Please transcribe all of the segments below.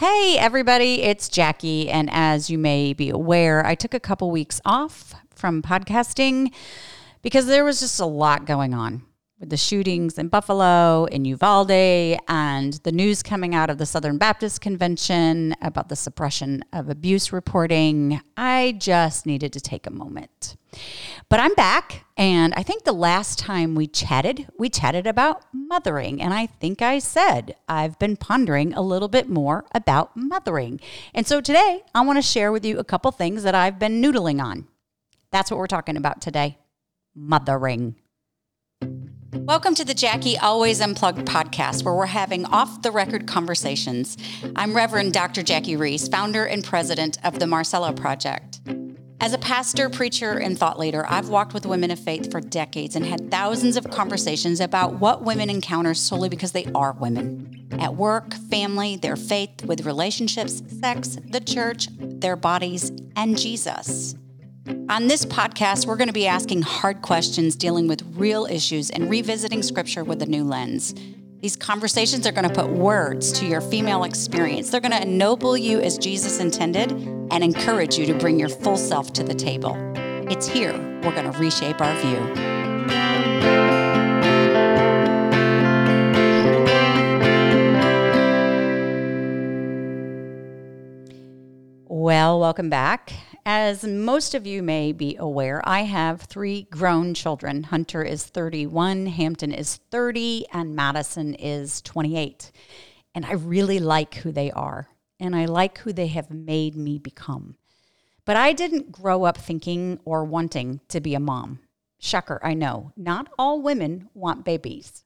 Hey, everybody, it's Jackie. And as you may be aware, I took a couple weeks off from podcasting because there was just a lot going on with the shootings in Buffalo, in Uvalde, and the news coming out of the Southern Baptist Convention about the suppression of abuse reporting. I just needed to take a moment. But I'm back, and I think the last time we chatted, we chatted about mothering. And I think I said I've been pondering a little bit more about mothering. And so today, I want to share with you a couple things that I've been noodling on. That's what we're talking about today mothering. Welcome to the Jackie Always Unplugged podcast, where we're having off the record conversations. I'm Reverend Dr. Jackie Roese, founder and president of the Marcella Project. As a pastor, preacher, and thought leader, I've walked with women of faith for decades and had thousands of conversations about what women encounter solely because they are women. At work, family, their faith, with relationships, sex, the church, their bodies, and Jesus. On this podcast, we're going to be asking hard questions, dealing with real issues, and revisiting scripture with a new lens. These conversations are going to put words to your female experience. They're going to ennoble you as Jesus intended and encourage you to bring your full self to the table. It's here we're going to reshape our view. Well, welcome back. As most of you may be aware, I have three grown children. Hunter is 31, Hampton is 30, and Madison is 28. And I really like who they are, and I like who they have made me become. But I didn't grow up thinking or wanting to be a mom. Shocker, I know. Not all women want babies.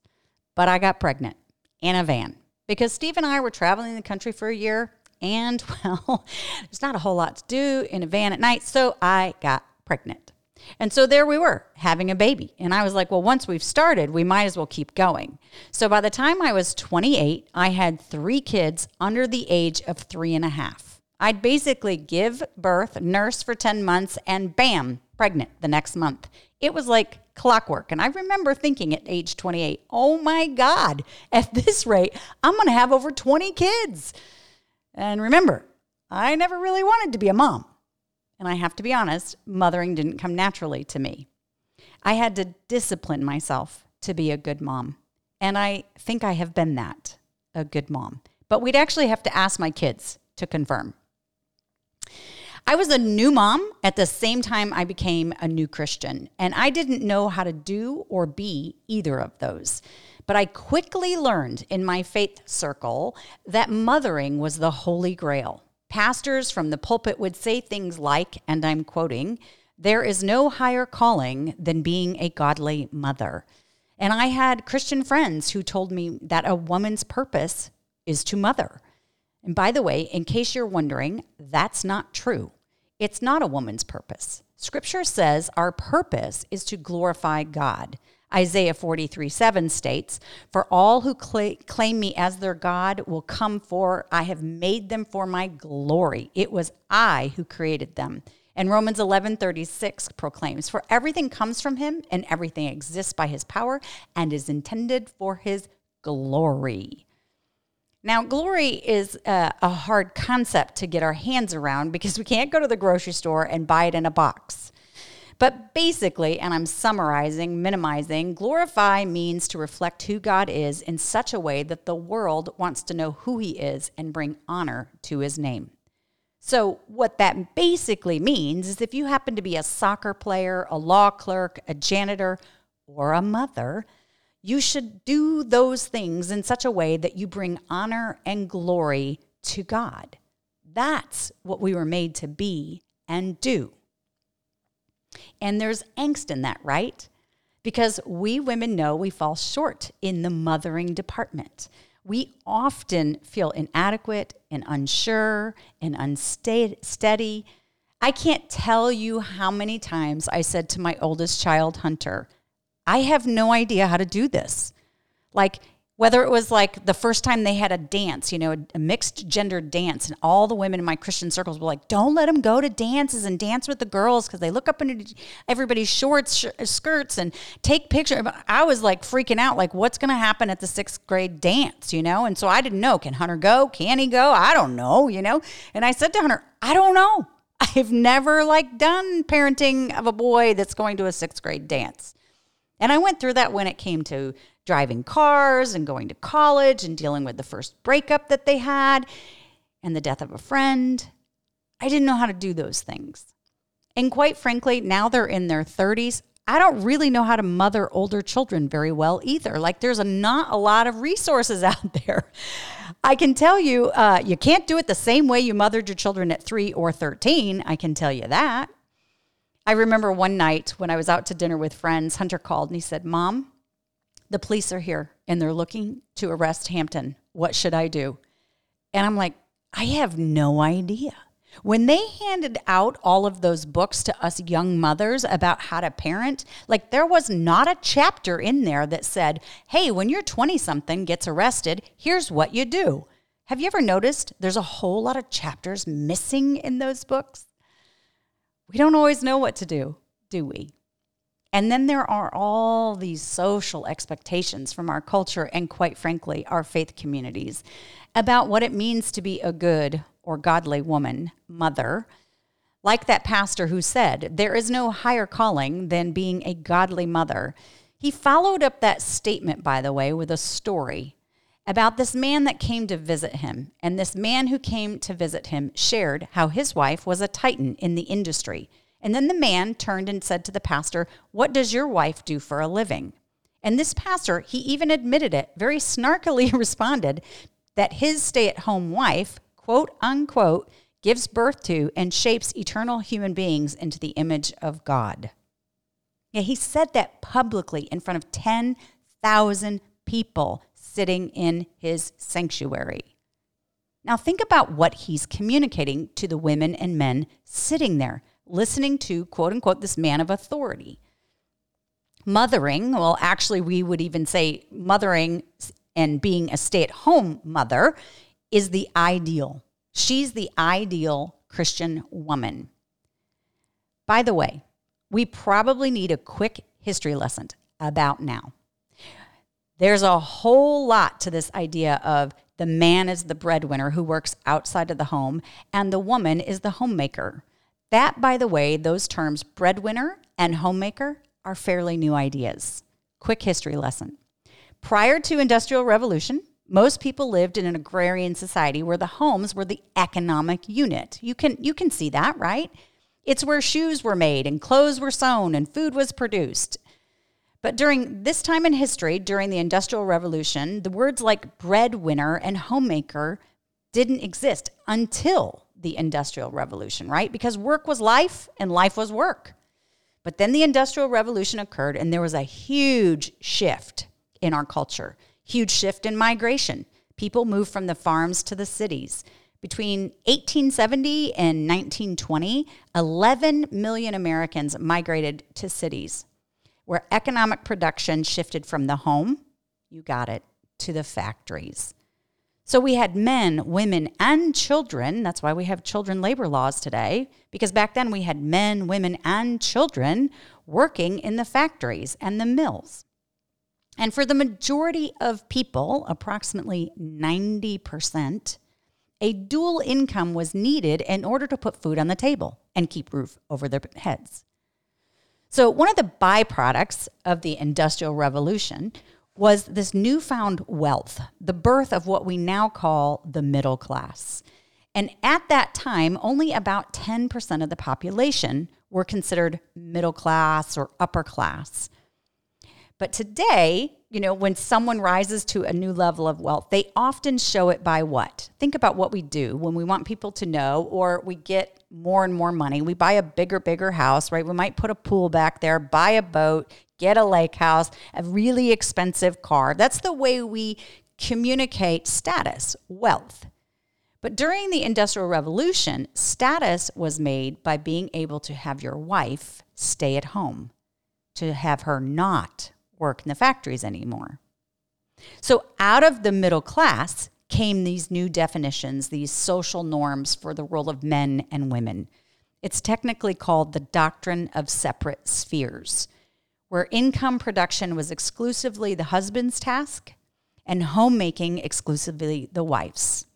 But I got pregnant in a van because Steve and I were traveling the country for a year and well, there's not a whole lot to do in a van at night. So I got pregnant. And so there we were having a baby. And I was like, well, once we've started, we might as well keep going. So by the time I was 28, I had three kids under the age of three and a half. I'd basically give birth, nurse for 10 months, and bam, pregnant the next month. It was like clockwork. And I remember thinking at age 28, oh my God, at this rate, I'm going to have over 20 kids. And remember, I never really wanted to be a mom. And I have to be honest, mothering didn't come naturally to me. I had to discipline myself to be a good mom. And I think I have been that, a good mom. But we'd actually have to ask my kids to confirm. I was a new mom at the same time I became a new Christian, and I didn't know how to do or be either of those. But I quickly learned in my faith circle that mothering was the holy grail. Pastors from the pulpit would say things like, and I'm quoting, there is no higher calling than being a godly mother. And I had Christian friends who told me that a woman's purpose is to mother. And by the way, in case you're wondering, that's not true. It's not a woman's purpose. Scripture says our purpose is to glorify God. Isaiah 43 7 states, For all who cl- claim me as their God will come for, I have made them for my glory. It was I who created them. And Romans 11:36 proclaims, For everything comes from him, and everything exists by his power, and is intended for his glory. Now, glory is a, a, hard concept to get our hands around because we can't go to the grocery store and buy it in a box. But basically, and I'm summarizing, minimizing, glorify means to reflect who God is in such a way that the world wants to know who he is and bring honor to his name. So, what that basically means is if you happen to be a soccer player, a law clerk, a janitor, or a mother, you should do those things in such a way that you bring honor and glory to God. That's what we were made to be and do. And there's angst in that, right? Because we women know we fall short in the mothering department. We often feel inadequate and unsure and unsteady. I can't tell you how many times I said to my oldest child, Hunter, I have no idea how to do this. Like, whether it was like the first time they had a dance, you know, a, a, mixed gender dance, and all the women in my Christian circles were like, "Don't let them go to dances and dance with the girls because they look up into everybody's shorts, sh- skirts, and take pictures." I was like freaking out, like, "What's going to happen at the sixth grade dance?" You know, and so I didn't know. Can Hunter go? Can he go? I don't know. You know, and I said to Hunter, "I don't know. I've never like done parenting of a boy that's going to a sixth grade dance." And I went through that when it came to driving cars and going to college and dealing with the first breakup that they had and the death of a friend. I didn't know how to do those things. And quite frankly, now they're in their 30s. I don't really know how to mother older children very well either. Like, there's a, not a lot of resources out there. I can tell you, uh, you can't do it the same way you mothered your children at three or 13. I can tell you that. I remember one night when I was out to dinner with friends, Hunter called and he said, Mom, the police are here and they're looking to arrest Hampton. What should I do? And I'm like, I have no idea. When they handed out all of those books to us young mothers about how to parent, like there was not a chapter in there that said, hey, when your 20 something gets arrested, here's what you do. Have you ever noticed there's a whole lot of chapters missing in those books? We don't always know what to do, do we? And then there are all these social expectations from our culture and, quite frankly, our faith communities about what it means to be a good or godly woman, mother. Like that pastor who said, There is no higher calling than being a godly mother. He followed up that statement, by the way, with a story about this man that came to visit him. And this man who came to visit him shared how his wife was a titan in the industry. And then the man turned and said to the pastor, What does your wife do for a living? And this pastor, he even admitted it, very snarkily responded that his stay at home wife, quote unquote, gives birth to and shapes eternal human beings into the image of God. Yeah, he said that publicly in front of 10,000 people sitting in his sanctuary. Now, think about what he's communicating to the women and men sitting there listening to quote unquote this man of authority. Mothering, well, actually, we would even say mothering and being a stay at home mother is the ideal. She's the ideal Christian woman. By the way, we probably need a quick history lesson about now. There's a whole lot to this idea of the man is the breadwinner who works outside of the home, and the woman is the homemaker. That, by the way, those terms breadwinner and homemaker are fairly new ideas. Quick history lesson. Prior to industrial revolution, most people lived in an agrarian society where the homes were the economic unit. You can you can see that, right? It's where shoes were made and clothes were sewn and food was produced. But during this time in history, during the Industrial Revolution, the words like breadwinner and homemaker didn't exist until the Industrial Revolution, right? Because work was life and life was work. But then the Industrial Revolution occurred and there was a huge shift in our culture, huge shift in migration. People moved from the farms to the cities. Between 1870 and 1920, 11 million Americans migrated to cities where economic production shifted from the home, you got it, to the factories. So we had men, women, and children. That's why we have children labor laws today, because back then we had men, women, and children working in the factories and the mills. And for the majority of people, approximately 90%, a dual income was needed in order to put food on the table and keep roof over their heads. So, one of the byproducts of the Industrial Revolution was this newfound wealth, the birth of what we now call the middle class. And at that time, only about 10% of the population were considered middle class or upper class. But today, you know, when someone rises to a new level of wealth, they often show it by what? Think about what we do when we want people to know or we get more and more money. We buy a bigger, bigger house, right? We might put a pool back there, buy a boat, get a lake house, a really expensive car. That's the way we communicate status, wealth. But during the Industrial Revolution, status was made by being able to have your wife stay at home, to have her not work in the factories anymore. So, out of the middle class came these new definitions, these social norms for the role of men and women. It's technically called the doctrine of separate spheres, where income production was exclusively the husband's task and homemaking exclusively the wife's.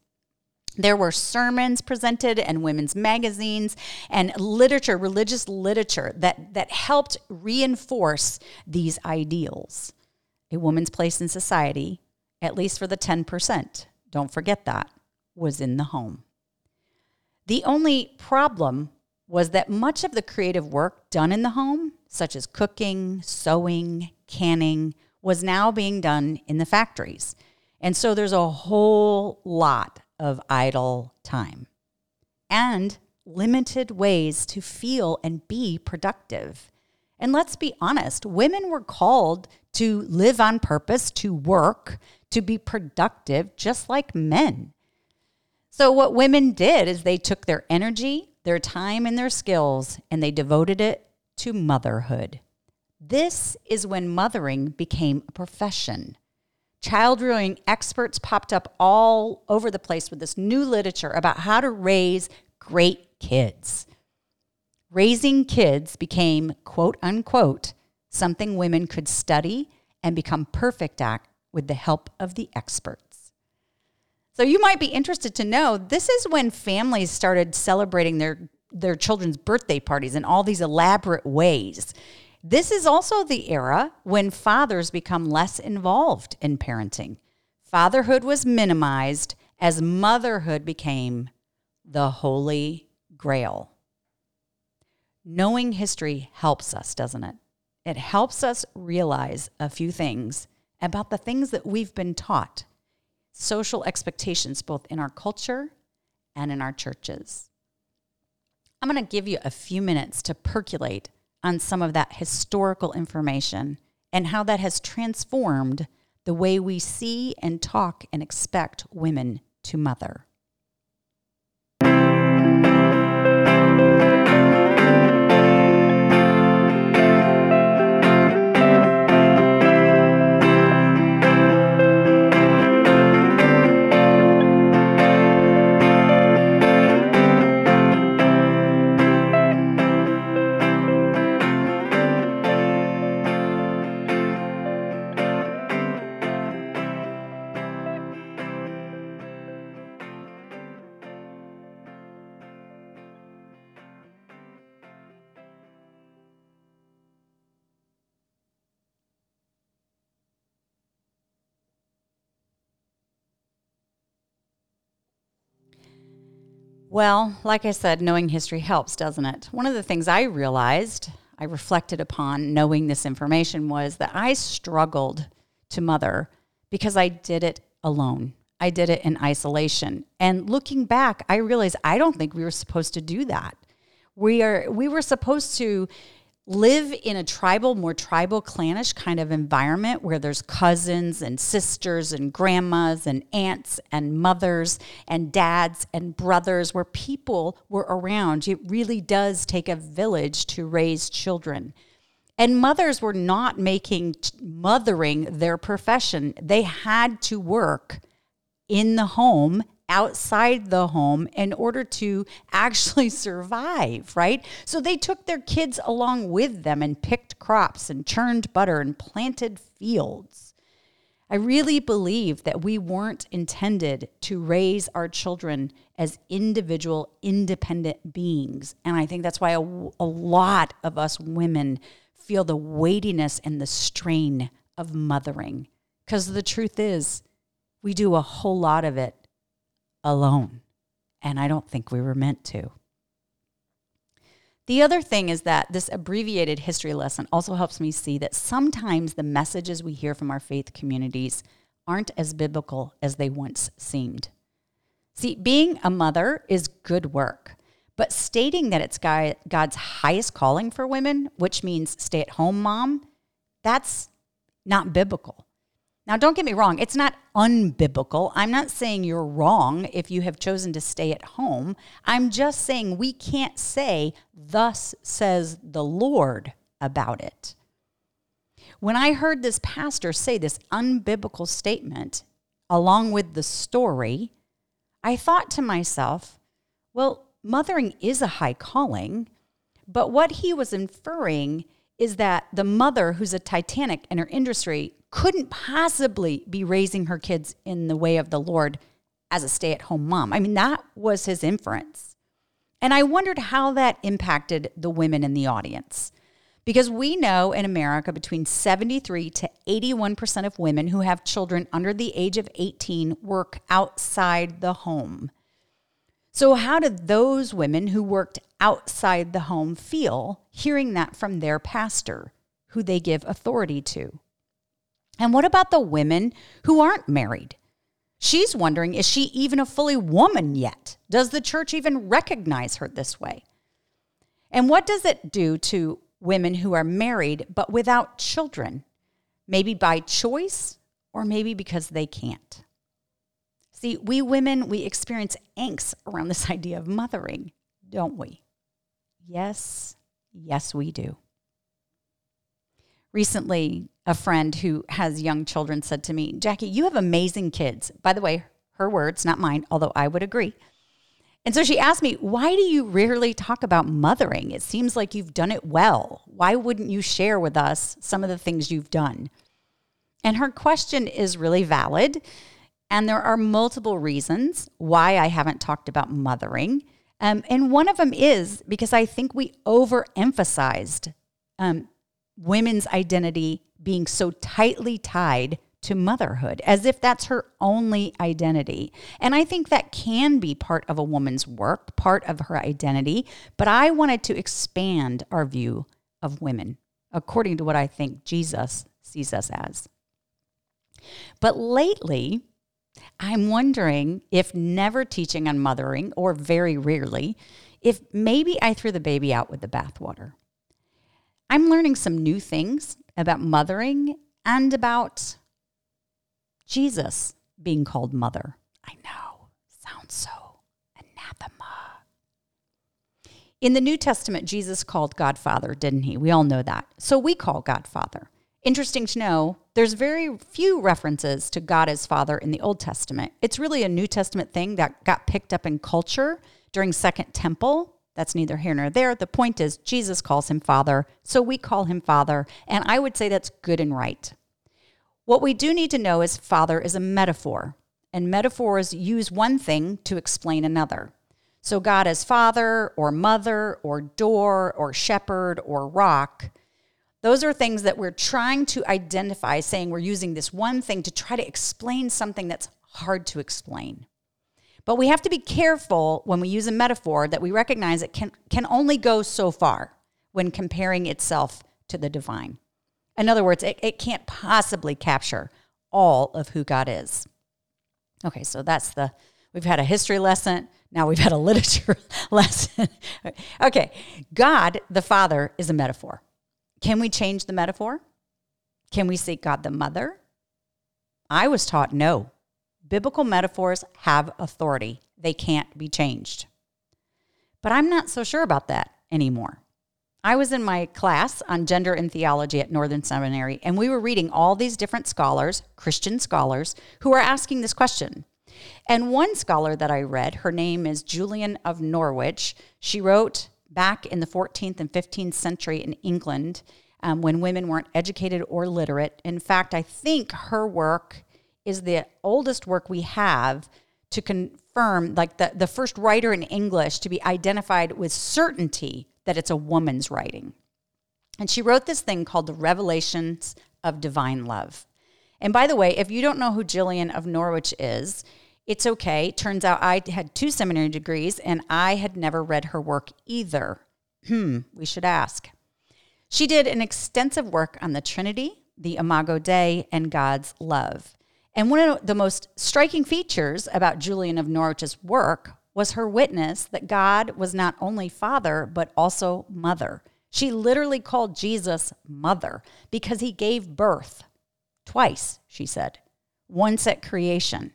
There were sermons presented and women's magazines and literature, religious literature that, that helped reinforce these ideals. A woman's place in society, at least for the 10%, don't forget that, was in the home. The only problem was that much of the creative work done in the home, such as cooking, sewing, canning, was now being done in the factories. And so there's a whole lot of idle time and limited ways to feel and be productive. And let's be honest, women were called to live on purpose, to work, to be productive, just like men. So, what women did is they took their energy, their time, and their skills, and they devoted it to motherhood. This is when mothering became a profession. Child rearing experts popped up all over the place with this new literature about how to raise great kids. Raising kids became, quote unquote, something women could study and become perfect at with the help of the experts. So you might be interested to know this is when families started celebrating their, their children's birthday parties in all these elaborate ways. This is also the era when fathers become less involved in parenting. Fatherhood was minimized as motherhood became the holy grail. Knowing history helps us, doesn't it? It helps us realize a few things about the things that we've been taught, social expectations, both in our culture and in our churches. I'm going to give you a few minutes to percolate on some of that historical information and how that has transformed the way we see and talk and expect women to mother. Well, like I said, knowing history helps, doesn't it? One of the things I realized, I reflected upon knowing this information was that I struggled to mother because I did it alone. I did it in isolation. And looking back, I realized I don't think we were supposed to do that. We are we were supposed to live in a tribal, more tribal, clannish kind of environment where there's cousins and sisters and grandmas and aunts and mothers and dads and brothers, where people were around. It really does take a village to raise children. And mothers were not making mothering their profession, they had to work in the home outside the home in order to actually survive, right? So they took their kids along with them and picked crops and churned butter and planted fields. I really believe that we weren't intended to raise our children as individual, independent beings. And I think that's why a, a lot of us women feel the weightiness and the strain of mothering. Because the truth is, we do a whole lot of it alone. And I don't think we were meant to. The other thing is that this abbreviated history lesson also helps me see that sometimes the messages we hear from our faith communities aren't as biblical as they once seemed. See, being a mother is good work, but stating that it's God's highest calling for women, which means stay at home mom, that's not biblical. Now, don't get me wrong, it's not unbiblical. I'm not saying you're wrong if you have chosen to stay at home. I'm just saying we can't say, Thus says the Lord about it. when I heard this pastor say this unbiblical statement along with the story, I thought to myself, well, mothering is a high calling, but what he was inferring is that the mother who's a Titanic in her industry couldn't possibly be raising her kids in the way of the Lord as a stay at home mom. I mean, that was his inference. And I wondered how that impacted the women in the audience. Because we know in America between 73 to 81% of women who have children under the age of 18 work outside the home. So, how did those women who worked outside the home feel hearing that from their pastor, who they give authority to? And what about the women who aren't married? She's wondering is she even a fully woman yet? Does the church even recognize her this way? And what does it do to women who are married but without children? Maybe by choice or maybe because they can't. See, we women, we experience angst around this idea of mothering, don't we? Yes, yes, we do. Recently, a friend who has young children said to me, Jackie, you have amazing kids. By the way, her words, not mine, although I would agree. And so she asked me, Why do you rarely talk about mothering? It seems like you've done it well. Why wouldn't you share with us some of the things you've done? And her question is really valid. And there are multiple reasons why I haven't talked about mothering. Um, and one of them is because I think we overemphasized um, women's identity being so tightly tied to motherhood, as if that's her only identity. And I think that can be part of a woman's work, part of her identity. But I wanted to expand our view of women according to what I think Jesus sees us as. But lately, I'm wondering if never teaching on mothering, or very rarely, if maybe I threw the baby out with the bathwater. I'm learning some new things about mothering and about Jesus being called mother. I know, sounds so anathema. In the New Testament, Jesus called God Father, didn't he? We all know that. So we call God Father. Interesting to know, there's very few references to God as Father in the Old Testament. It's really a New Testament thing that got picked up in culture during Second Temple that's neither here nor there. The point is, Jesus calls him Father, so we call him Father, and I would say that's good and right. What we do need to know is Father is a metaphor, and metaphors use one thing to explain another. So, God as Father, or Mother, or Door, or Shepherd, or Rock, those are things that we're trying to identify, saying we're using this one thing to try to explain something that's hard to explain. But we have to be careful when we use a metaphor that we recognize it can, can only go so far when comparing itself to the divine. In other words, it, it can't possibly capture all of who God is. Okay, so that's the, we've had a history lesson. Now we've had a literature lesson. okay, God the Father is a metaphor. Can we change the metaphor? Can we see God the Mother? I was taught no biblical metaphors have authority, they can't be changed. But I'm not so sure about that anymore. I was in my class on gender and theology at Northern Seminary, and we were reading all these different scholars, Christian scholars, who are asking this question. And one scholar that I read, her name is Julian of Norwich. She wrote back in the 14th and 15th century in England um, when women weren't educated or literate. In fact, I think her work is the oldest work we have to confirm, like the, the first writer in English to be identified with certainty that it's a woman's writing. And she wrote this thing called The Revelations of Divine Love. And by the way, if you don't know who Julian of Norwich is, it's okay. Turns out I had two seminary degrees and I had never read her work either. Hmm, we should ask. She did an extensive work on the Trinity, the Imago Dei, and God's love. And one of the most striking features about Julian of Norwich's work was her witness that God was not only Father, but also Mother. She literally called Jesus Mother because he gave birth twice, she said. Once at creation,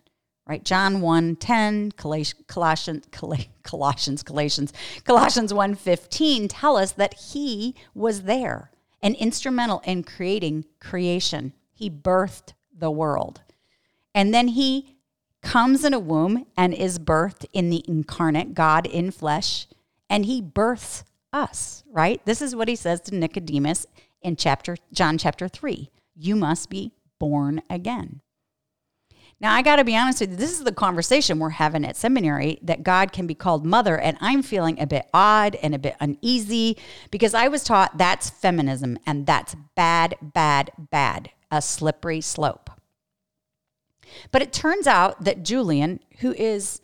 right? John 1 10, Colossians, Colossians, Colossians, Colossians 1 15 tell us that he was there and instrumental in creating creation. He birthed the world. And then he comes in a womb and is birthed in the incarnate God in flesh, and he births us, right? This is what he says to Nicodemus in chapter John chapter 3. You must be born again. Now, I got to be honest with you, this is the conversation we're having at seminary that God can be called mother. And I'm feeling a bit odd and a bit uneasy because I was taught that's feminism and that's bad, bad, bad, a slippery slope. But it turns out that Julian, who is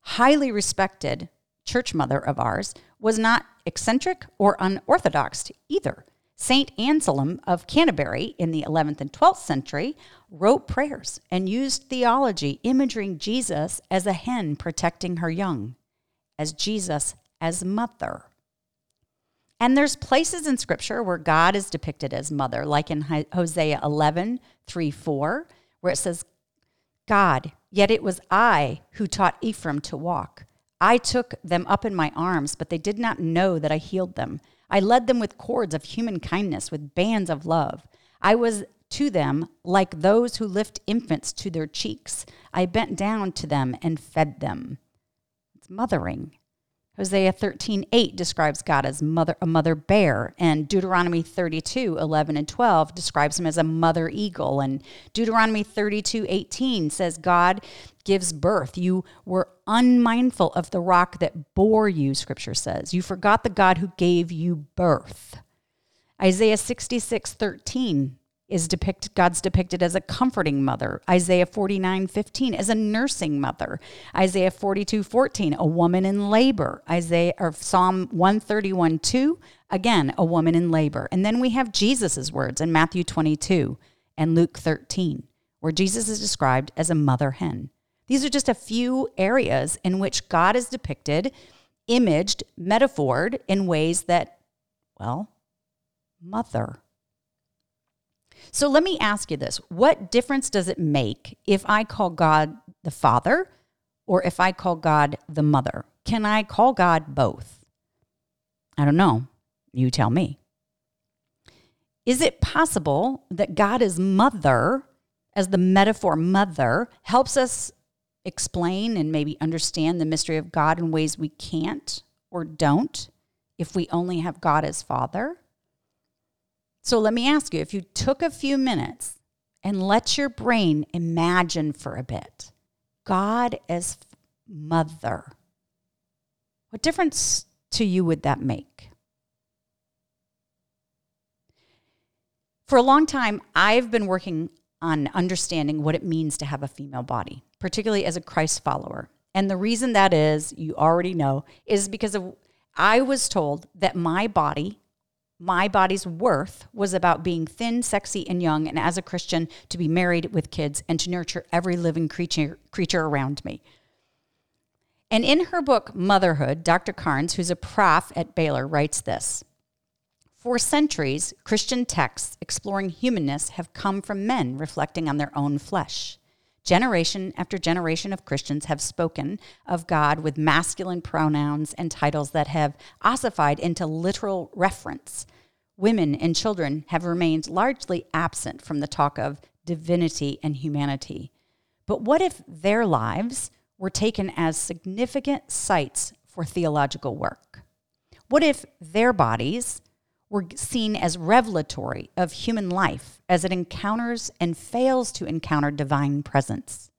highly respected church mother of ours, was not eccentric or unorthodox either. Saint Anselm of Canterbury in the 11th and 12th century wrote prayers and used theology imaging Jesus as a hen protecting her young, as Jesus as mother. And there's places in scripture where God is depicted as mother, like in Hosea 11, 3, 4, where it says, God, yet it was I who taught Ephraim to walk. I took them up in my arms, but they did not know that I healed them. I led them with cords of human kindness, with bands of love. I was to them like those who lift infants to their cheeks. I bent down to them and fed them. It's mothering. Hosea 13, 8 describes God as mother, a mother bear, and Deuteronomy 32, 11 and 12 describes him as a mother eagle, and Deuteronomy 32, 18 says God gives birth. You were unmindful of the rock that bore you, scripture says. You forgot the God who gave you birth. Isaiah 66, 13 is depicted God's depicted as a comforting mother. Isaiah 49, 15 as a nursing mother. Isaiah 42, 14, a woman in labor. Isaiah or Psalm 131, 2, again, a woman in labor. And then we have Jesus' words in Matthew 22 and Luke 13, where Jesus is described as a mother hen. These are just a few areas in which God is depicted, imaged, metaphored in ways that, well, mother. So let me ask you this what difference does it make if I call God the Father or if I call God the Mother? Can I call God both? I don't know. You tell me. Is it possible that God is mother, as the metaphor mother, helps us explain and maybe understand the mystery of God in ways we can't or don't if we only have God as father? So let me ask you if you took a few minutes and let your brain imagine for a bit God as mother, what difference to you would that make? For a long time, I've been working on understanding what it means to have a female body, particularly as a Christ follower. And the reason that is, you already know, is because of I was told that my body my body's worth was about being thin, sexy, and young, and as a Christian, to be married with kids and to nurture every living creature, creature around me. And in her book, Motherhood, Dr. Carnes, who's a prof at Baylor, writes this For centuries, Christian texts exploring humanness have come from men reflecting on their own flesh. Generation after generation of Christians have spoken of God with masculine pronouns and titles that have ossified into literal reference. Women and children have remained largely absent from the talk of divinity and humanity. But what if their lives were taken as significant sites for theological work? What if their bodies were seen as revelatory of human life as it encounters and fails to encounter divine presence.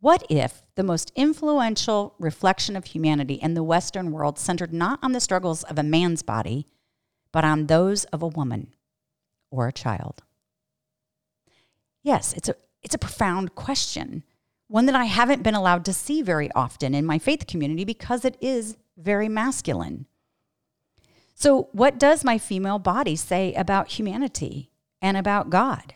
What if the most influential reflection of humanity in the Western world centered not on the struggles of a man's body, but on those of a woman or a child? Yes, it's a, it's a profound question, one that I haven't been allowed to see very often in my faith community because it is very masculine. So, what does my female body say about humanity and about God?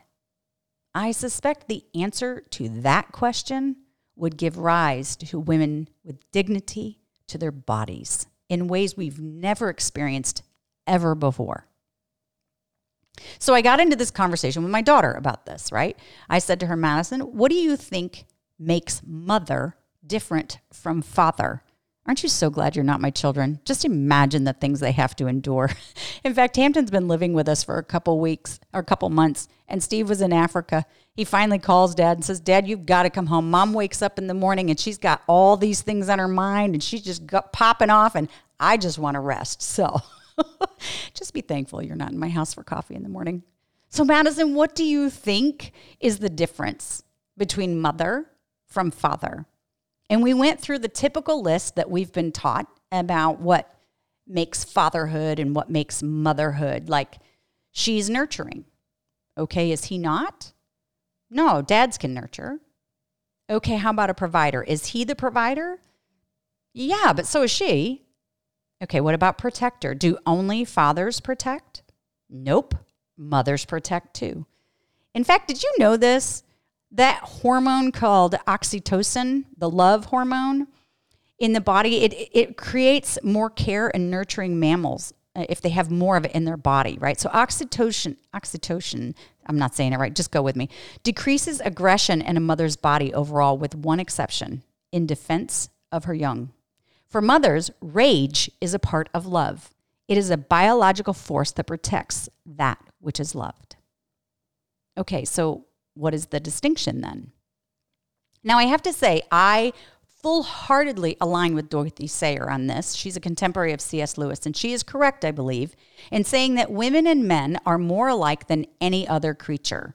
I suspect the answer to that question would give rise to women with dignity to their bodies in ways we've never experienced ever before. So I got into this conversation with my daughter about this, right? I said to her, Madison, what do you think makes mother different from father? Aren't you so glad you're not my children? Just imagine the things they have to endure. In fact, Hampton's been living with us for a couple weeks or a couple months, and Steve was in Africa. He finally calls dad and says, Dad, you've got to come home. Mom wakes up in the morning and she's got all these things on her mind and she's just popping off, and I just want to rest. So just be thankful you're not in my house for coffee in the morning. So, Madison, what do you think is the difference between mother from father? And we went through the typical list that we've been taught about what makes fatherhood and what makes motherhood. Like, she's nurturing. Okay, is he not? No, dads can nurture. Okay, how about a provider? Is he the provider? Yeah, but so is she. Okay, what about protector? Do only fathers protect? Nope, mothers protect too. In fact, did you know this? that hormone called oxytocin, the love hormone in the body, it, it creates more care and nurturing mammals uh, if they have more of it in their body, right? So oxytocin, oxytocin, I'm not saying it right, just go with me, decreases aggression in a mother's body overall with one exception, in defense of her young. For mothers, rage is a part of love. It is a biological force that protects that which is loved. Okay, so what is the distinction then? Now, I have to say, I full heartedly align with Dorothy Sayers on this. She's a contemporary of C.S. Lewis, and she is correct, I believe, in saying that women and men are more alike than any other creature.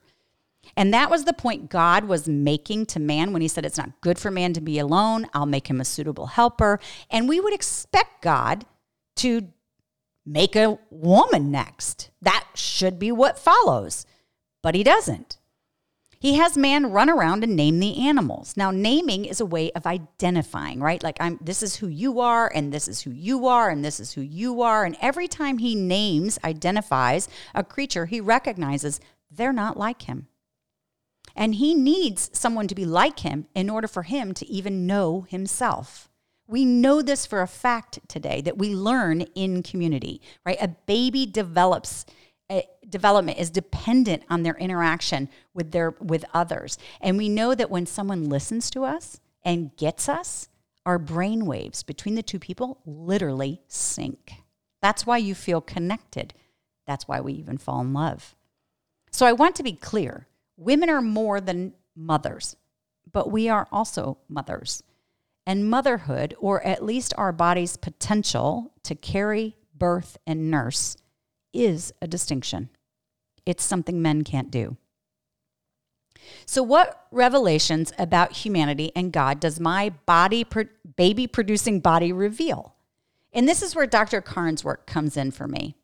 And that was the point God was making to man when he said, It's not good for man to be alone. I'll make him a suitable helper. And we would expect God to make a woman next. That should be what follows. But he doesn't. He has man run around and name the animals. Now, naming is a way of identifying, right? Like I'm this is who you are and this is who you are and this is who you are and every time he names, identifies a creature, he recognizes they're not like him. And he needs someone to be like him in order for him to even know himself. We know this for a fact today that we learn in community, right? A baby develops uh, development is dependent on their interaction with their with others. And we know that when someone listens to us and gets us our brain waves between the two people literally sync that's why you feel connected. That's why we even fall in love. So i want to be clear women are more than mothers but we are also mothers and motherhood or at least our body's potential to carry birth and nurse is a distinction. It's something men can't do. So, what revelations about humanity and God does my body, baby producing body reveal? And this is where Dr. Carnes' work comes in for me.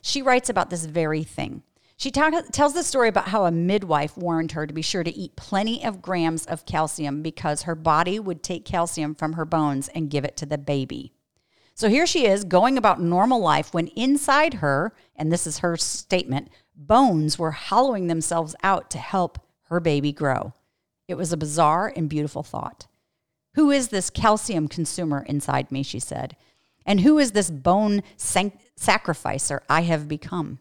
She writes about this very thing. She talk, tells the story about how a midwife warned her to be sure to eat plenty of grams of calcium because her body would take calcium from her bones and give it to the baby. So here she is going about normal life when inside her, and this is her statement, bones were hollowing themselves out to help her baby grow. It was a bizarre and beautiful thought. Who is this calcium consumer inside me? She said. And who is this bone sacrificer I have become?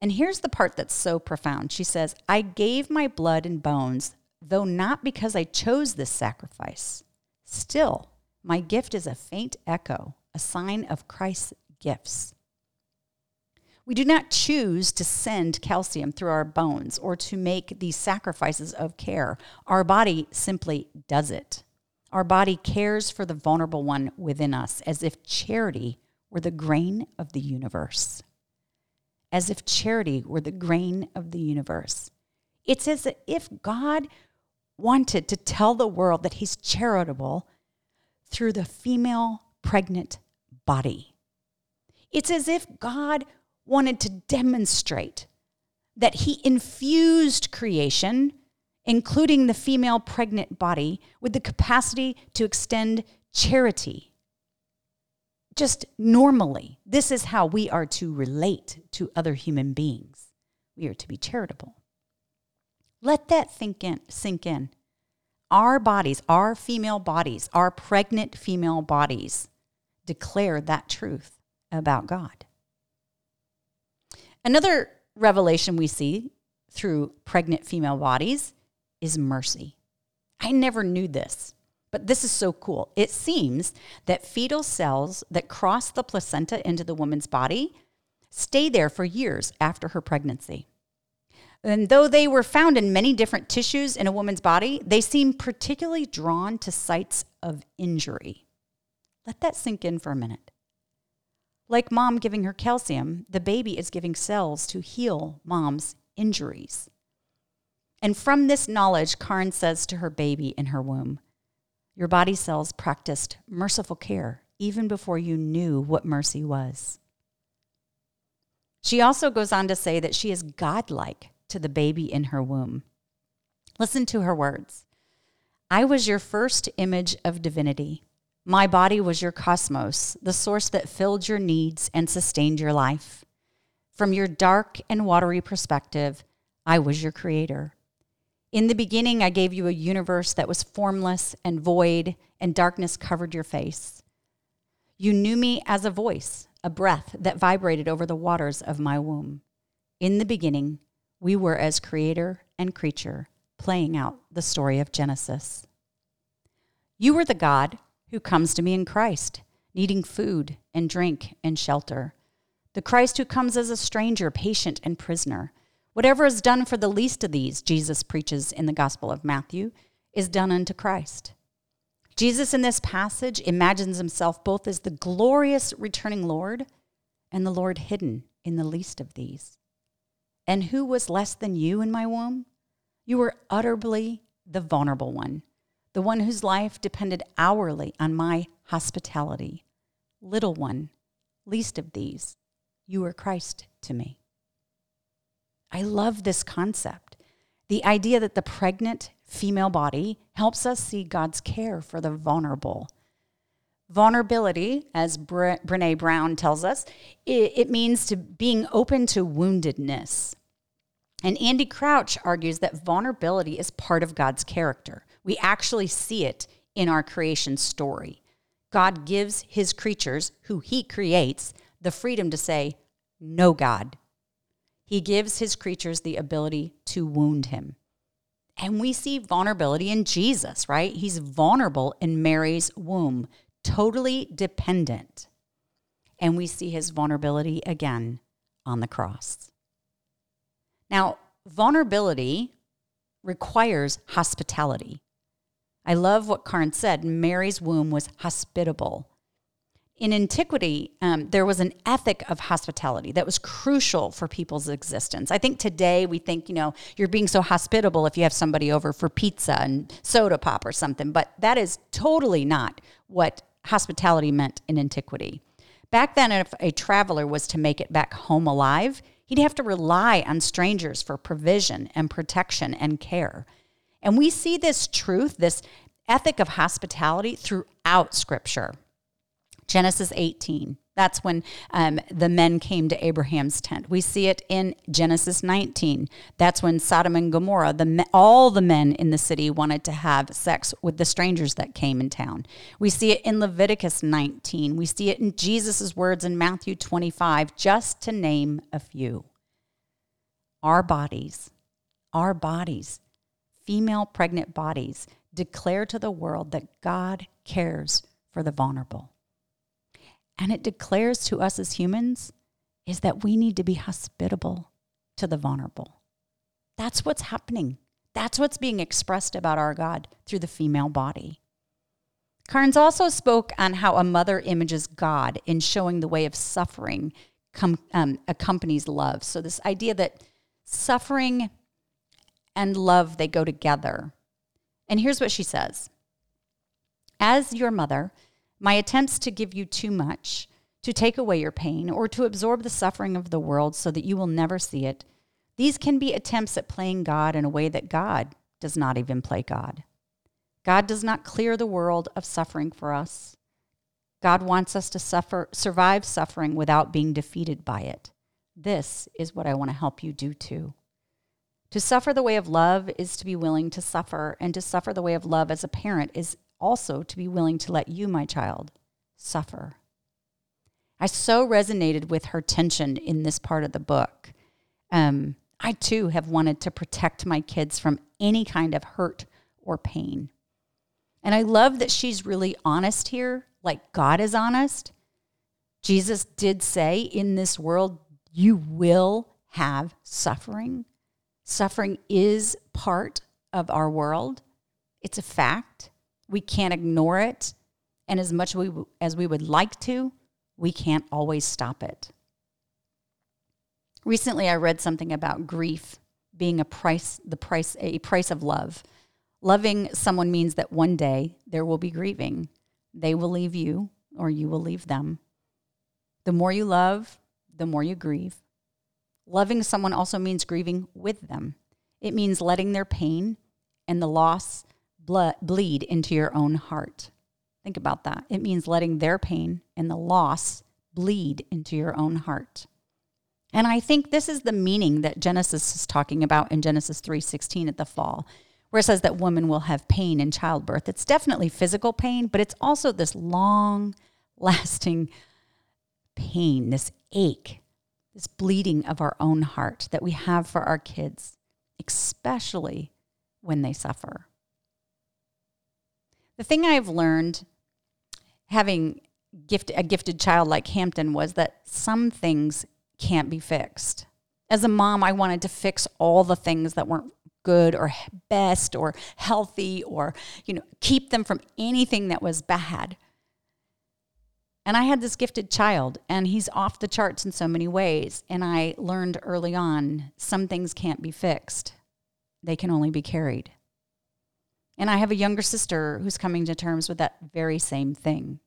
And here's the part that's so profound. She says, I gave my blood and bones, though not because I chose this sacrifice. Still, my gift is a faint echo, a sign of Christ's gifts. We do not choose to send calcium through our bones or to make these sacrifices of care. Our body simply does it. Our body cares for the vulnerable one within us as if charity were the grain of the universe. As if charity were the grain of the universe. It's as if God wanted to tell the world that He's charitable through the female pregnant body. It's as if God wanted to demonstrate that He infused creation, including the female pregnant body, with the capacity to extend charity. Just normally, this is how we are to relate to other human beings. We are to be charitable. Let that think in, sink in our bodies, our female bodies, our pregnant female bodies declare that truth about God. Another revelation we see through pregnant female bodies is mercy. I never knew this. But this is so cool. It seems that fetal cells that cross the placenta into the woman's body stay there for years after her pregnancy. And though they were found in many different tissues in a woman's body, they seem particularly drawn to sites of injury. Let that sink in for a minute. Like mom giving her calcium, the baby is giving cells to heal mom's injuries. And from this knowledge, Karen says to her baby in her womb, Your body cells practiced merciful care even before you knew what mercy was. She also goes on to say that she is godlike to the baby in her womb. Listen to her words I was your first image of divinity. My body was your cosmos, the source that filled your needs and sustained your life. From your dark and watery perspective, I was your creator. In the beginning, I gave you a universe that was formless and void, and darkness covered your face. You knew me as a voice, a breath that vibrated over the waters of my womb. In the beginning, we were as creator and creature, playing out the story of Genesis. You were the God who comes to me in Christ, needing food and drink and shelter. The Christ who comes as a stranger, patient, and prisoner. Whatever is done for the least of these, Jesus preaches in the Gospel of Matthew, is done unto Christ. Jesus in this passage imagines himself both as the glorious returning Lord and the Lord hidden in the least of these. And who was less than you in my womb? You were utterly the vulnerable one, the one whose life depended hourly on my hospitality. Little one, least of these, you were Christ to me. I love this concept. The idea that the pregnant female body helps us see God's care for the vulnerable Vulnerability, as Bre- Brene Brown tells us, it, it means to being open to woundedness. And Andy Crouch argues that vulnerability is part of God's character. We actually see it in our creation story. God gives his creatures, who he creates, the freedom to say, No, God. He gives his creatures the ability to wound him. And we see vulnerability in Jesus, right? He's vulnerable in Mary's womb totally dependent. And we see his vulnerability again on the cross. Now, vulnerability requires hospitality. I love what Carnes said. Mary's womb was hospitable. In antiquity, um, there was an ethic of hospitality that was crucial for people's existence. I think today we think, you know, you're being so hospitable if you have somebody over for pizza and soda pop or something, but that is totally not what hospitality meant in antiquity. Back then, if a traveler was to make it back home alive, he'd have to rely on strangers for provision and protection and care. And we see this truth, this ethic of hospitality throughout Scripture. Genesis 18. That's when um, the men came to Abraham's tent. We see it in Genesis 19. That's when Sodom and Gomorrah, the all the men in the city wanted to have sex with the strangers that came in town. We see it in Leviticus 19. We see it in Jesus' words in Matthew 25, just to name a few. Our bodies, our bodies, female pregnant bodies, declare to the world that God cares for the vulnerable and it declares to us as humans is that we need to be hospitable to the vulnerable. That's what's happening. That's what's being expressed about our God through the female body. Carnes also spoke on how a mother images God in showing the way of suffering com- um, accompanies love. So, this idea that suffering and love they go together. And here's what she says As your mother, my attempts to give you too much, to take away your pain, or to absorb the suffering of the world so that you will never see it, these can be attempts at playing God in a way that God does not even play God. God does not clear the world of suffering for us. God wants us to suffer, survive suffering without being defeated by it. This is what I want to help you do too. To suffer the way of love is to be willing to suffer, and to suffer the way of love as a parent is also to be willing to let you, my child, suffer. I so resonated with her tension in this part of the book. Um, I too have wanted to protect my kids from any kind of hurt or pain. And I love that she's really honest here, like God is honest. Jesus did say, in this world, you will have suffering. Suffering is part of our world, it's a fact. We can't ignore it. And as much we, as we would like to, we can't always stop it. Recently, I read something about grief being a price, the price, a price of love. Loving someone means that one day there will be grieving. They will leave you or you will leave them. The more you love, the more you grieve. Loving someone also means grieving with them. It means letting their pain and the loss bleed into your own heart. Think about that. It means letting their pain and the loss bleed into your own heart. And I think this is the meaning that Genesis is talking about in Genesis 3:16 at the fall where it says that women will have pain in childbirth. It's definitely physical pain, but it's also this long lasting pain, this ache, this bleeding of our own heart that we have for our kids, especially when they suffer. The thing I've learned having gift, a gifted child like Hampton was that some things can't be fixed. As a mom, I wanted to fix all the things that weren't good or best or healthy or you know keep them from anything that was bad. And i had this gifted child and he's off the charts in so many ways and i learned early on some things can't be fixed. They can only be carried and i have a younger sister who's coming to terms with that very same thing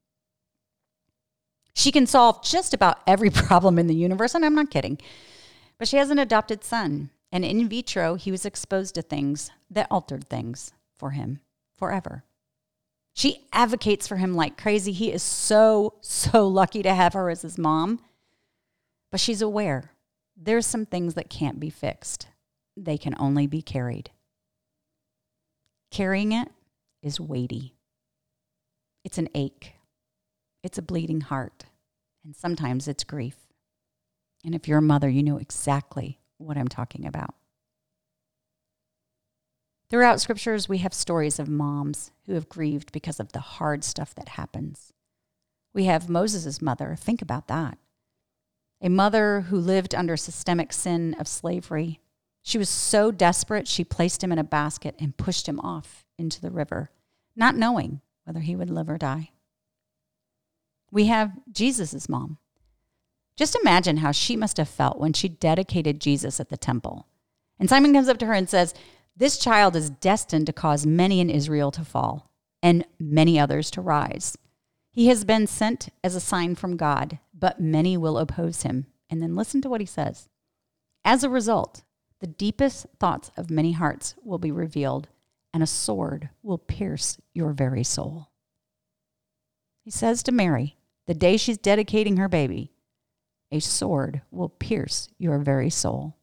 she can solve just about every problem in the universe and i'm not kidding but she has an adopted son and in vitro, he was exposed to things that altered things for him forever. She advocates for him like crazy. He is so, so lucky to have her as his mom. But she's aware there's some things that can't be fixed, they can only be carried. Carrying it is weighty, it's an ache, it's a bleeding heart, and sometimes it's grief. And if you're a mother, you know exactly what I'm talking about. Throughout scriptures, we have stories of moms who have grieved because of the hard stuff that happens. We have Moses' mother. Think about that. A mother who lived under systemic sin of slavery. She was so desperate, she placed him in a basket and pushed him off into the river, not knowing whether he would live or die. We have Jesus' mom, just imagine how she must have felt when she dedicated Jesus at the temple. And Simon comes up to her and says, This child is destined to cause many in Israel to fall and many others to rise. He has been sent as a sign from God, but many will oppose him. And then listen to what he says. As a result, the deepest thoughts of many hearts will be revealed, and a sword will pierce your very soul. He says to Mary, the day she's dedicating her baby, a sword will pierce your very soul.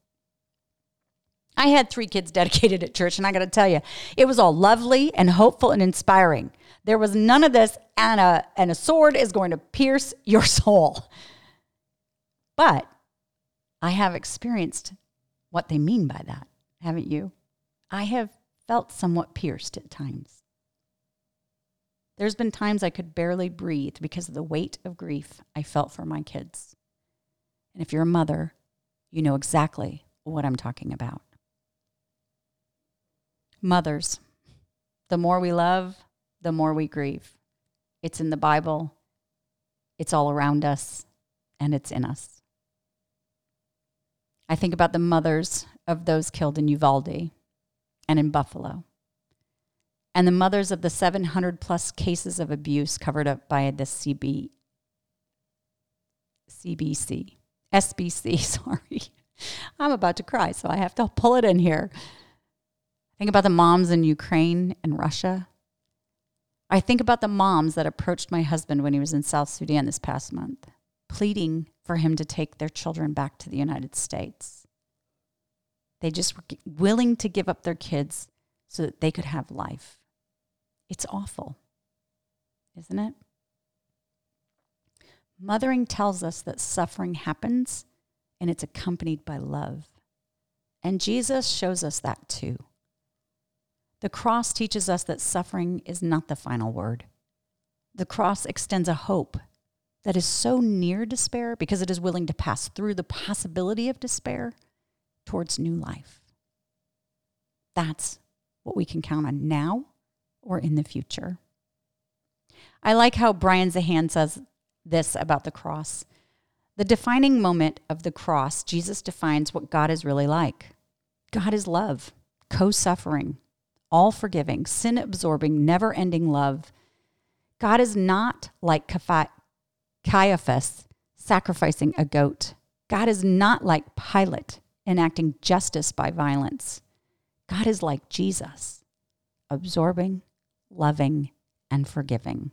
I had three kids dedicated at church, and I got to tell you, it was all lovely and hopeful and inspiring. There was none of this, and a, and a sword is going to pierce your soul. But I have experienced what they mean by that, haven't you? I have felt somewhat pierced at times. There's been times I could barely breathe because of the weight of grief I felt for my kids. And if you're a mother, you know exactly what I'm talking about. Mothers, the more we love, the more we grieve. It's in the Bible, it's all around us, and it's in us. I think about the mothers of those killed in Uvalde and in Buffalo, and the mothers of the 700 plus cases of abuse covered up by the CB, CBC. SBC, sorry. I'm about to cry, so I have to pull it in here. Think about the moms in Ukraine and Russia. I think about the moms that approached my husband when he was in South Sudan this past month, pleading for him to take their children back to the United States. They just were willing to give up their kids so that they could have life. It's awful, isn't it? Mothering tells us that suffering happens and it's accompanied by love. And Jesus shows us that too. The cross teaches us that suffering is not the final word. The cross extends a hope that is so near despair because it is willing to pass through the possibility of despair towards new life. That's what we can count on now or in the future. I like how Brian Zahnd says this about the cross. The defining moment of the cross, Jesus defines what God is really like. God is love, co suffering, all forgiving, sin absorbing, never ending love. God is not like Caiaphas sacrificing a goat. God is not like Pilate enacting justice by violence. God is like Jesus, absorbing, loving, and forgiving.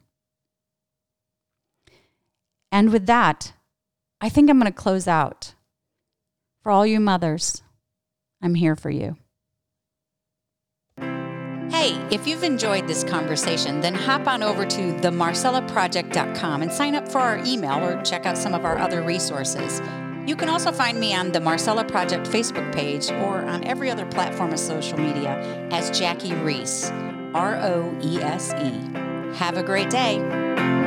And with that, I think I'm going to close out. For all you mothers, I'm here for you. Hey, if you've enjoyed this conversation, then hop on over to themarcellaproject.com and sign up for our email or check out some of our other resources. You can also find me on the Marcella Project Facebook page or on every other platform of social media as Jackie Roese, R O E S E. Have a great day.